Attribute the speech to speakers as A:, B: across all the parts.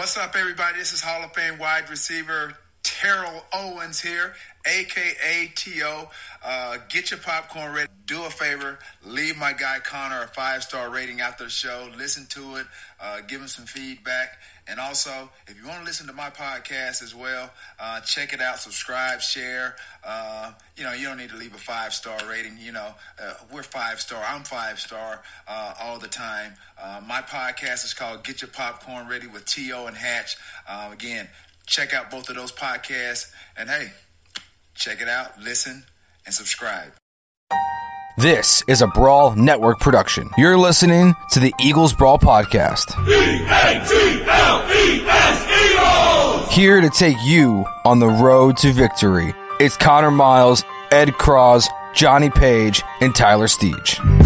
A: What's up, everybody? This is Hall of Fame wide receiver Terrell Owens here, aka T.O. Uh, get your popcorn ready. Do a favor, leave my guy Connor a five star rating after the show. Listen to it, uh, give him some feedback. And also, if you want to listen to my podcast as well, uh, check it out, subscribe, share. Uh, you know, you don't need to leave a five star rating. You know, uh, we're five star. I'm five star uh, all the time. Uh, my podcast is called Get Your Popcorn Ready with T.O. and Hatch. Uh, again, check out both of those podcasts. And hey, check it out, listen, and subscribe.
B: This is a Brawl Network production. You're listening to the Eagles Brawl Podcast. Here to take you on the road to victory. It's Connor Miles, Ed Cross, Johnny Page, and Tyler Steege.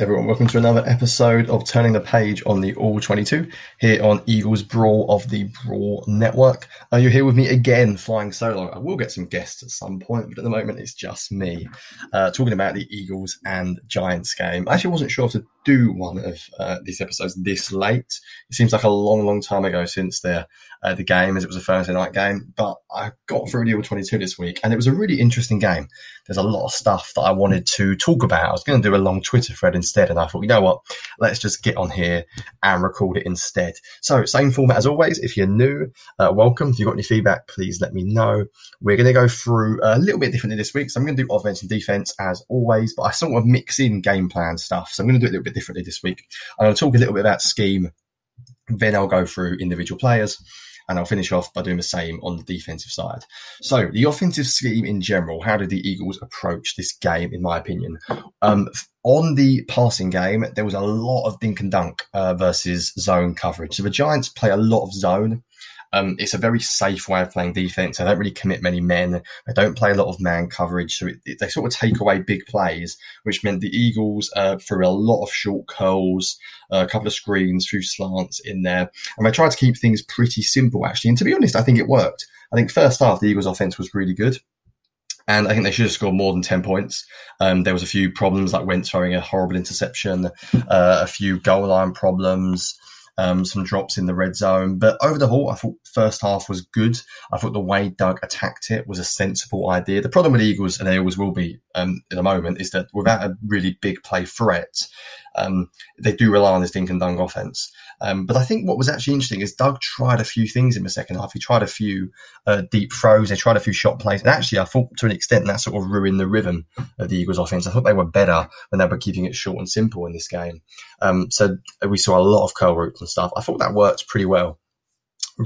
C: Everyone, welcome to another episode of Turning the Page on the All 22 here on Eagles Brawl of the Brawl Network. Uh, you're here with me again, flying solo. I will get some guests at some point, but at the moment it's just me uh, talking about the Eagles and Giants game. I actually wasn't sure to do one of uh, these episodes this late. It seems like a long, long time ago since the uh, the game, as it was a Thursday night game. But I got through the All 22 this week, and it was a really interesting game. There's a lot of stuff that I wanted to talk about. I was going to do a long Twitter thread instead, and I thought, you know what? Let's just get on here and record it instead. So, same format as always. If you're new, uh, welcome. If you've got any feedback, please let me know. We're going to go through a little bit differently this week. So, I'm going to do offense and defense as always, but I sort of mix in game plan stuff. So, I'm going to do it a little bit differently this week. I'm going to talk a little bit about scheme, then I'll go through individual players and I'll finish off by doing the same on the defensive side. So, the offensive scheme in general, how did the Eagles approach this game, in my opinion? Um, on the passing game, there was a lot of dink and dunk uh, versus zone coverage. So, the Giants play a lot of zone. Um, it's a very safe way of playing defense. They don't really commit many men. They don't play a lot of man coverage. So it, it, they sort of take away big plays, which meant the Eagles uh, threw a lot of short curls, uh, a couple of screens, few slants in there. And they tried to keep things pretty simple, actually. And to be honest, I think it worked. I think first half, the Eagles offense was really good. And I think they should have scored more than 10 points. Um, there was a few problems like Wentz throwing a horrible interception, uh, a few goal line problems um, some drops in the red zone. But over the whole, I thought first half was good. I thought the way Doug attacked it was a sensible idea. The problem with Eagles, and they always will be um, in a moment, is that without a really big play threat, um, they do rely on this dink and dunk offense. Um, but I think what was actually interesting is Doug tried a few things in the second half. He tried a few uh, deep throws. They tried a few shot plays. And actually, I thought to an extent that sort of ruined the rhythm of the Eagles offense. I thought they were better when they were keeping it short and simple in this game. Um, so we saw a lot of curl routes and stuff. I thought that worked pretty well.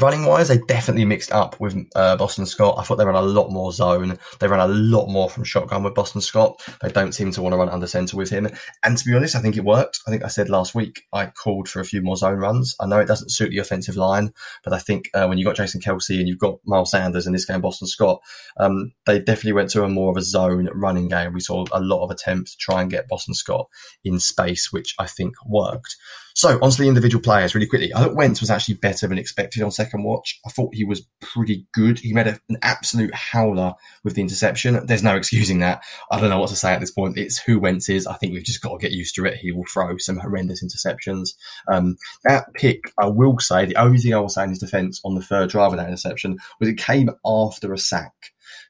C: Running wise, they definitely mixed up with uh, Boston Scott. I thought they ran a lot more zone. They ran a lot more from shotgun with Boston Scott. They don't seem to want to run under center with him. And to be honest, I think it worked. I think I said last week I called for a few more zone runs. I know it doesn't suit the offensive line, but I think uh, when you've got Jason Kelce and you've got Miles Sanders in this game, Boston Scott, um, they definitely went to a more of a zone running game. We saw a lot of attempts to try and get Boston Scott in space, which I think worked. So, onto the individual players really quickly. I thought Wentz was actually better than expected on second watch. I thought he was pretty good. He made a, an absolute howler with the interception. There's no excusing that. I don't know what to say at this point. It's who Wentz is. I think we've just got to get used to it. He will throw some horrendous interceptions. Um, that pick, I will say, the only thing I will say in his defense on the third drive of that interception was it came after a sack.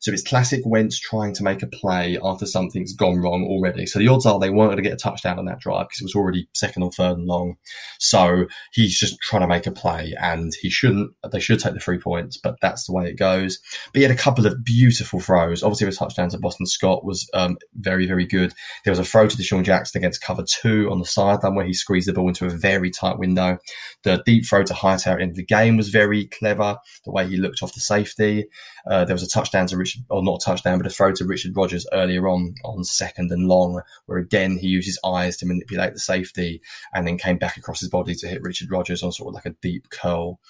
C: So it's classic Wentz trying to make a play after something's gone wrong already. So the odds are they weren't going to get a touchdown on that drive because it was already second or third and long. So he's just trying to make a play and he shouldn't. They should take the three points, but that's the way it goes. But he had a couple of beautiful throws. Obviously, the touchdown to Boston Scott was um, very, very good. There was a throw to DeSean Jackson against cover two on the sideline where he squeezed the ball into a very tight window. The deep throw to Hightower in the game was very clever. The way he looked off the safety. Uh, there was a touchdown to Richard, or not a touchdown, but a throw to Richard Rodgers earlier on on second and long, where again he used his eyes to manipulate the safety and then came back across his body to hit Richard Rodgers on sort of like a deep curl.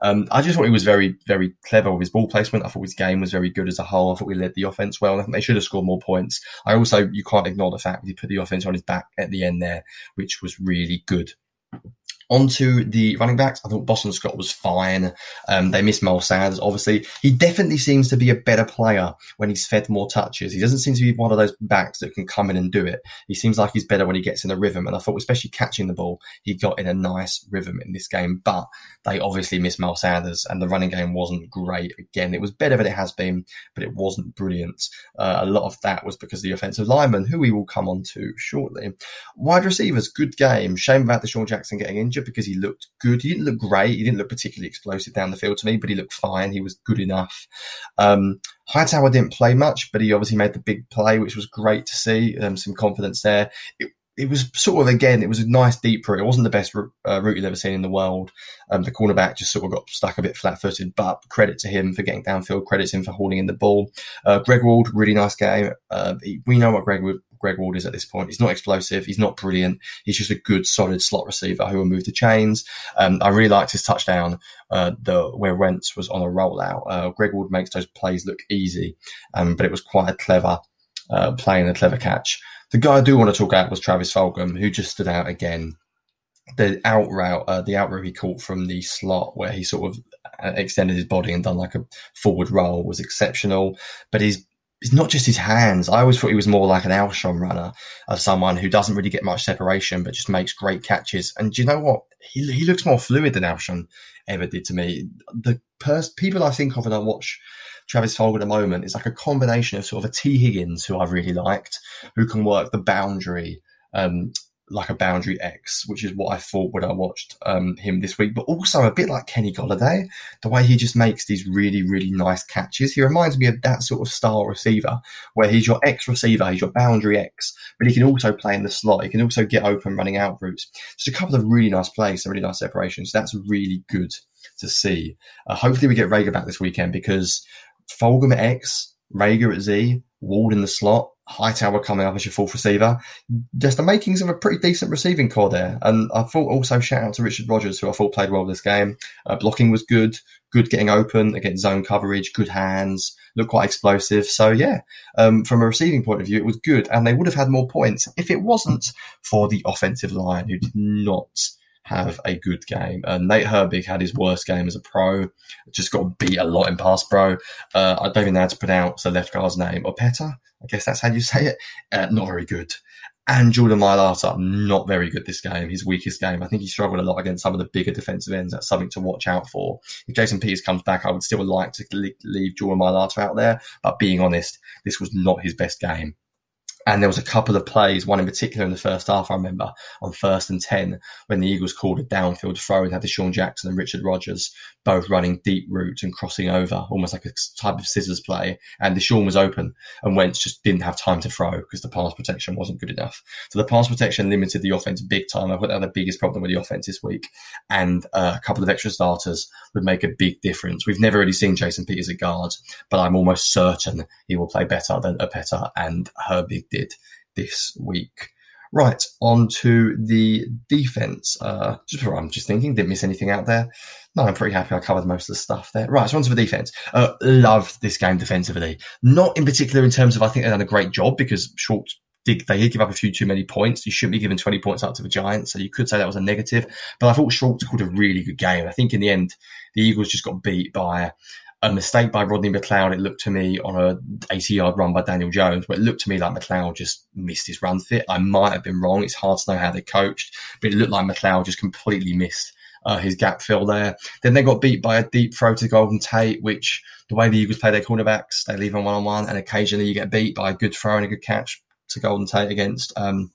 C: Um, I just thought he was very, very clever with his ball placement. I thought his game was very good as a whole. I thought we led the offense well. I think they should have scored more points. I also, you can't ignore the fact that he put the offense on his back at the end there, which was really good. Onto the running backs, I thought Boston Scott was fine. Um, they missed Miles Sanders, obviously. He definitely seems to be a better player when he's fed more touches. He doesn't seem to be one of those backs that can come in and do it. He seems like he's better when he gets in a rhythm. And I thought, especially catching the ball, he got in a nice rhythm in this game. But they obviously missed Miles Sanders, and the running game wasn't great. Again, it was better than it has been, but it wasn't brilliant. Uh, a lot of that was because of the offensive lineman, who we will come on to shortly. Wide receivers, good game. Shame about DeSean Jackson getting injured because he looked good. He didn't look great. He didn't look particularly explosive down the field to me, but he looked fine. He was good enough. Um, Hightower didn't play much, but he obviously made the big play, which was great to see. Um, some confidence there. It, it was sort of again, it was a nice deep route. It wasn't the best route, uh, route you've ever seen in the world. Um, the cornerback just sort of got stuck a bit flat-footed, but credit to him for getting downfield. Credit to him for holding in the ball. Uh, Greg Ward, really nice game. Uh, he, we know what Greg Greg Ward is at this point. He's not explosive. He's not brilliant. He's just a good, solid slot receiver who will move the chains. Um, I really liked his touchdown, uh, the where Wentz was on a rollout. Uh, Greg Ward makes those plays look easy, um, but it was quite a clever uh, play and a clever catch. The guy I do want to talk about was Travis Fulgham, who just stood out again. The out route, uh, the out route he caught from the slot where he sort of uh, extended his body and done like a forward roll was exceptional. But he's it's not just his hands. I always thought he was more like an Alshon runner of someone who doesn't really get much separation, but just makes great catches. And do you know what? He, he looks more fluid than Alshon ever did to me. The pers- people I think of when I watch Travis Fulgham at the moment is like a combination of sort of a Tee Higgins, who I've really liked, who can work the boundary, um, like a boundary X, which is what I thought when I watched um, him this week, but also a bit like Kenny Golladay, the way he just makes these really, really nice catches. He reminds me of that sort of style receiver where he's your X receiver, he's your boundary X, but he can also play in the slot. He can also get open running out routes. Just a couple of really nice plays, some really nice separations. That's really good to see. Uh, hopefully we get Reagor back this weekend because Fulgham at X, Reagor at Z, Ward in the slot, Hightower coming up as your fourth receiver. Just the makings of a pretty decent receiving core there. And I thought also shout out to Richard Rodgers, who I thought played well this game. Uh, blocking was good, good getting open against zone coverage, good hands, looked quite explosive. So yeah, um, from a receiving point of view, it was good. And they would have had more points if it wasn't for the offensive line, who did not have a good game. Uh, Nate Herbig had his worst game as a pro. Just got beat a lot in pass pro. Uh, I don't even know how to pronounce the left guard's name. Opeta, I guess that's how you say it. Uh, not very good. And Jordan Mailata, not very good this game. His weakest game. I think he struggled a lot against some of the bigger defensive ends. That's something to watch out for. If Jason Peters comes back, I would still like to leave Jordan Mailata out there. But being honest, this was not his best game. And there was a couple of plays, one in particular in the first half, I remember, on first and 10, when the Eagles called a downfield throw and had DeSean Jackson and Richard Rodgers both running deep routes and crossing over, almost like a type of scissors play. And DeSean was open and Wentz just didn't have time to throw because the pass protection wasn't good enough. So the pass protection limited the offense big time. I put that the biggest problem with the offense this week. And uh, a couple of extra starters would make a big difference. We've never really seen Jason Peters at guard, but I'm almost certain he will play better than Opeta and Herbig did this week. Right, on to the defense. Uh, just I'm just thinking, didn't miss anything out there. No, I'm pretty happy I covered most of the stuff there. Right, so on to the defense. Uh, loved this game defensively. Not in particular in terms of I think they've done a great job because Schwartz did they did give up a few too many points. You shouldn't be giving 20 points up to the Giants, so you could say that was a negative. But I thought Schwartz called a really good game. I think in the end, the Eagles just got beat by a mistake by Rodney McLeod. It looked to me on a 80 yard run by Daniel Jones, but it looked to me like McLeod just missed his run fit. I might have been wrong. It's hard to know how they coached, but it looked like McLeod just completely missed uh, his gap fill there. Then they got beat by a deep throw to Golden Tate, which the way the Eagles play their cornerbacks, they leave them one on one, and occasionally you get beat by a good throw and a good catch to Golden Tate against um,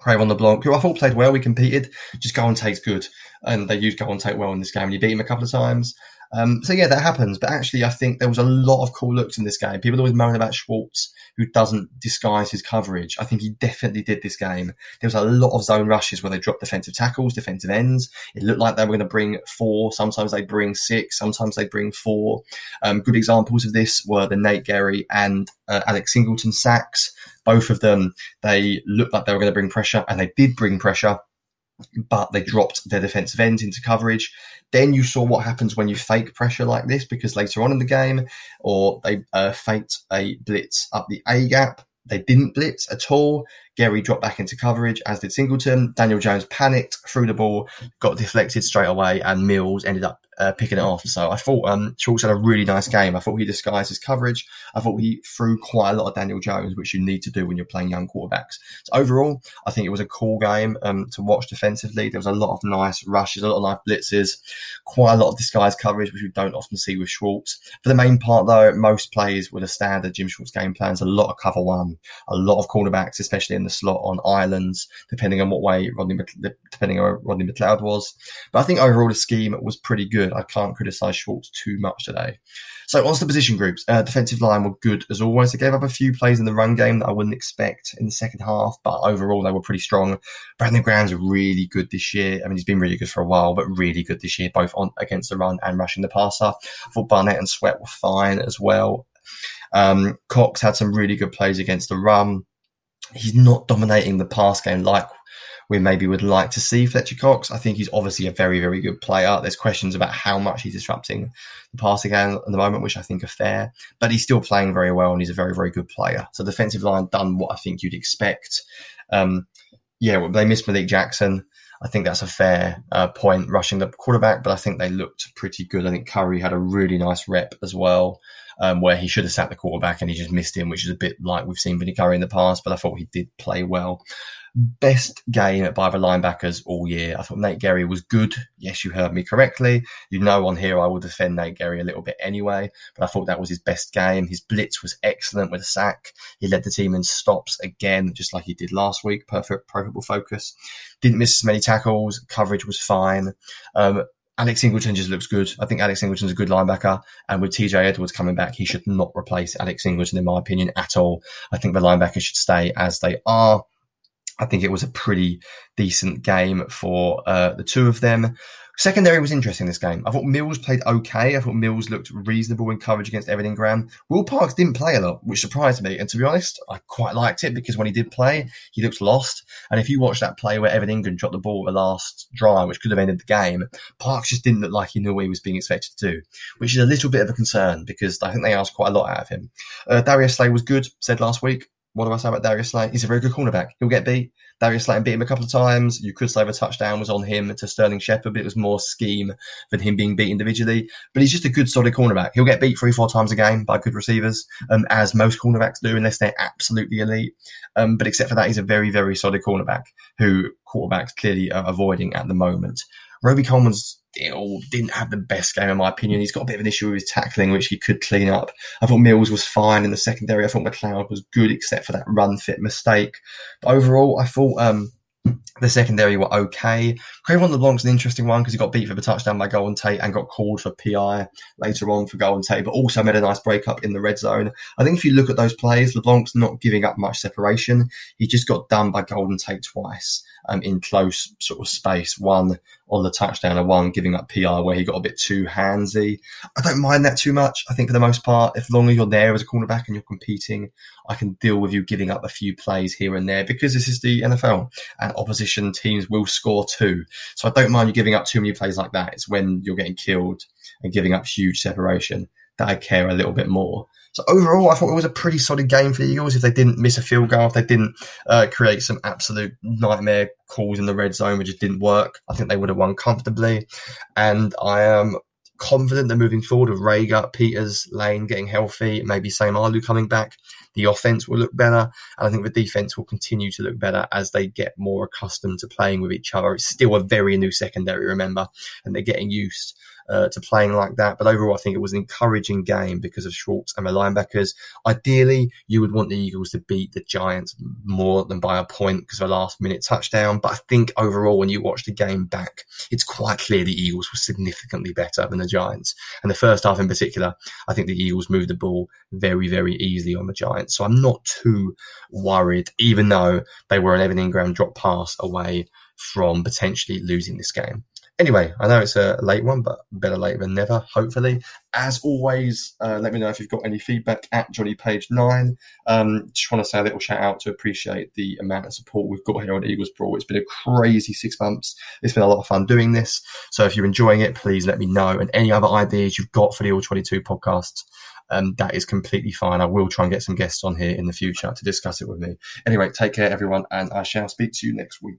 C: Cre'Von LeBlanc, who I thought played well. We competed. Just Golden Tate's good, and they used Golden Tate well in this game. And you beat him a couple of times. Um, so yeah, that happens. But actually, I think there was a lot of cool looks in this game. People always moan about Schwartz, who doesn't disguise his coverage. I think he definitely did this game. There was a lot of zone rushes where they dropped defensive tackles, defensive ends. It looked like they were going to bring four. Sometimes they bring six. Sometimes they bring four. Um, good examples of this were the Nate Gerry and uh, Alex Singleton sacks. Both of them, they looked like they were going to bring pressure, and they did bring pressure but they dropped their defensive ends into coverage. Then you saw what happens when you fake pressure like this, because later on in the game, or they uh, faked a blitz up the A gap. They didn't blitz at all. Gerry dropped back into coverage, as did Singleton. Daniel Jones panicked, threw the ball, got deflected straight away, and Mills ended up uh, picking it off. So I thought um, Schwartz had a really nice game. I thought he disguised his coverage. I thought he threw quite a lot of Daniel Jones, which you need to do when you're playing young quarterbacks. So overall, I think it was a cool game um, to watch defensively. There was a lot of nice rushes, a lot of nice blitzes, quite a lot of disguised coverage, which we don't often see with Schwartz. For the main part, though, most plays with a standard Jim Schwartz game plans, a lot of cover one, a lot of cornerbacks, especially in the slot on islands, depending on what way Rodney, depending on where Rodney McLeod was. But I think overall the scheme was pretty good. I can't criticise Schwartz too much today. So on the position groups. Uh, defensive line were good as always. They gave up a few plays in the run game that I wouldn't expect in the second half, but overall they were pretty strong. Brandon Graham's really good this year. I mean, he's been really good for a while, but really good this year, both on against the run and rushing the passer. I thought Barnett and Sweat were fine as well. Um, Cox had some really good plays against the run. He's not dominating the pass game like we maybe would like to see Fletcher Cox. I think he's obviously a very, very good player. There's questions about how much he's disrupting the passing game at the moment, which I think are fair, but he's still playing very well and he's a very, very good player. So defensive line done what I think you'd expect. Um, yeah, well, they missed Malik Jackson. I think that's a fair uh, point rushing the quarterback, but I think they looked pretty good. I think Curry had a really nice rep as well, um, where he should have sat the quarterback and he just missed him, which is a bit like we've seen Vinny Curry in the past, but I thought he did play well best game by the linebackers all year. I thought Nate Gerry was good. Yes, you heard me correctly. You know, on here I will defend Nate Gerry a little bit anyway, but I thought that was his best game. His blitz was excellent with a sack. He led the team in stops again, just like he did last week. Perfect football focus. Didn't miss as many tackles. Coverage was fine. Um, Alex Singleton just looks good. I think Alex Singleton's a good linebacker. And with TJ Edwards coming back, he should not replace Alex Singleton, in my opinion, at all. I think the linebackers should stay as they are. I think it was a pretty decent game for uh, the two of them. Secondary was interesting this game. I thought Mills played okay. I thought Mills looked reasonable in coverage against Evan Engram. Will Parks didn't play a lot, which surprised me. And to be honest, I quite liked it because when he did play, he looked lost. And if you watch that play where Evan Engram dropped the ball at the last drive, which could have ended the game, Parks just didn't look like he knew what he was being expected to do, which is a little bit of a concern because I think they asked quite a lot out of him. Uh, Darius Slay was good, said last week what do I say about Darius Slay? He's a very good cornerback. He'll get beat. Darius Slay beat him a couple of times. You could say the touchdown was on him to Sterling Shepard, but it was more scheme than him being beat individually. But he's just a good, solid cornerback. He'll get beat three, four times a game by good receivers, um, as most cornerbacks do, unless they're absolutely elite. Um, but except for that, he's a very, very solid cornerback who quarterbacks clearly are avoiding at the moment. Robey Coleman's didn't have the best game in my opinion. He's got a bit of an issue with his tackling, which he could clean up. I thought Mills was fine in the secondary. I thought McLeod was good, except for that run fit mistake. But overall, I thought um, the secondary were okay. Cre'Von LeBlanc's an interesting one because he got beat for the touchdown by Golden Tate and got called for PI later on for Golden Tate, but also made a nice breakup in the red zone. I think if you look at those plays, LeBlanc's not giving up much separation. He just got done by Golden Tate twice um, in close sort of space. One on the touchdown and one giving up PI where he got a bit too handsy. I don't mind that too much. I think for the most part, if long as you're there as a cornerback and you're competing, I can deal with you giving up a few plays here and there because this is the NFL and opposition teams will score too. So I don't mind you giving up too many plays like that. It's when you're getting killed and giving up huge separation that I care a little bit more. So overall, I thought it was a pretty solid game for the Eagles. If they didn't miss a field goal, if they didn't uh, create some absolute nightmare calls in the red zone, which just didn't work, I think they would have won comfortably. And I am confident that moving forward with Reagor, Peters, Lane getting healthy, maybe Seumalo coming back, the offense will look better. And I think the defense will continue to look better as they get more accustomed to playing with each other. It's still a very new secondary, remember, and they're getting used uh, to playing like that. But overall, I think it was an encouraging game because of Schwartz and the linebackers. Ideally, you would want the Eagles to beat the Giants more than by a point because of a last minute touchdown. But I think overall, when you watch the game back, it's quite clear the Eagles were significantly better than the Giants. And the first half in particular, I think the Eagles moved the ball very, very easily on the Giants. So I'm not too worried, even though they were an Evan Engram drop pass away from potentially losing this game. Anyway, I know it's a late one, but better late than never, hopefully. As always, uh, let me know if you've got any feedback at Johnny Page 9. Um, just want to say a little shout out to appreciate the amount of support we've got here on Eagles Brawl. It's been a crazy six months. It's been a lot of fun doing this. So if you're enjoying it, please let me know. And any other ideas you've got for the All 22 podcast, um, that is completely fine. I will try and get some guests on here in the future to discuss it with me. Anyway, take care, everyone, and I shall speak to you next week.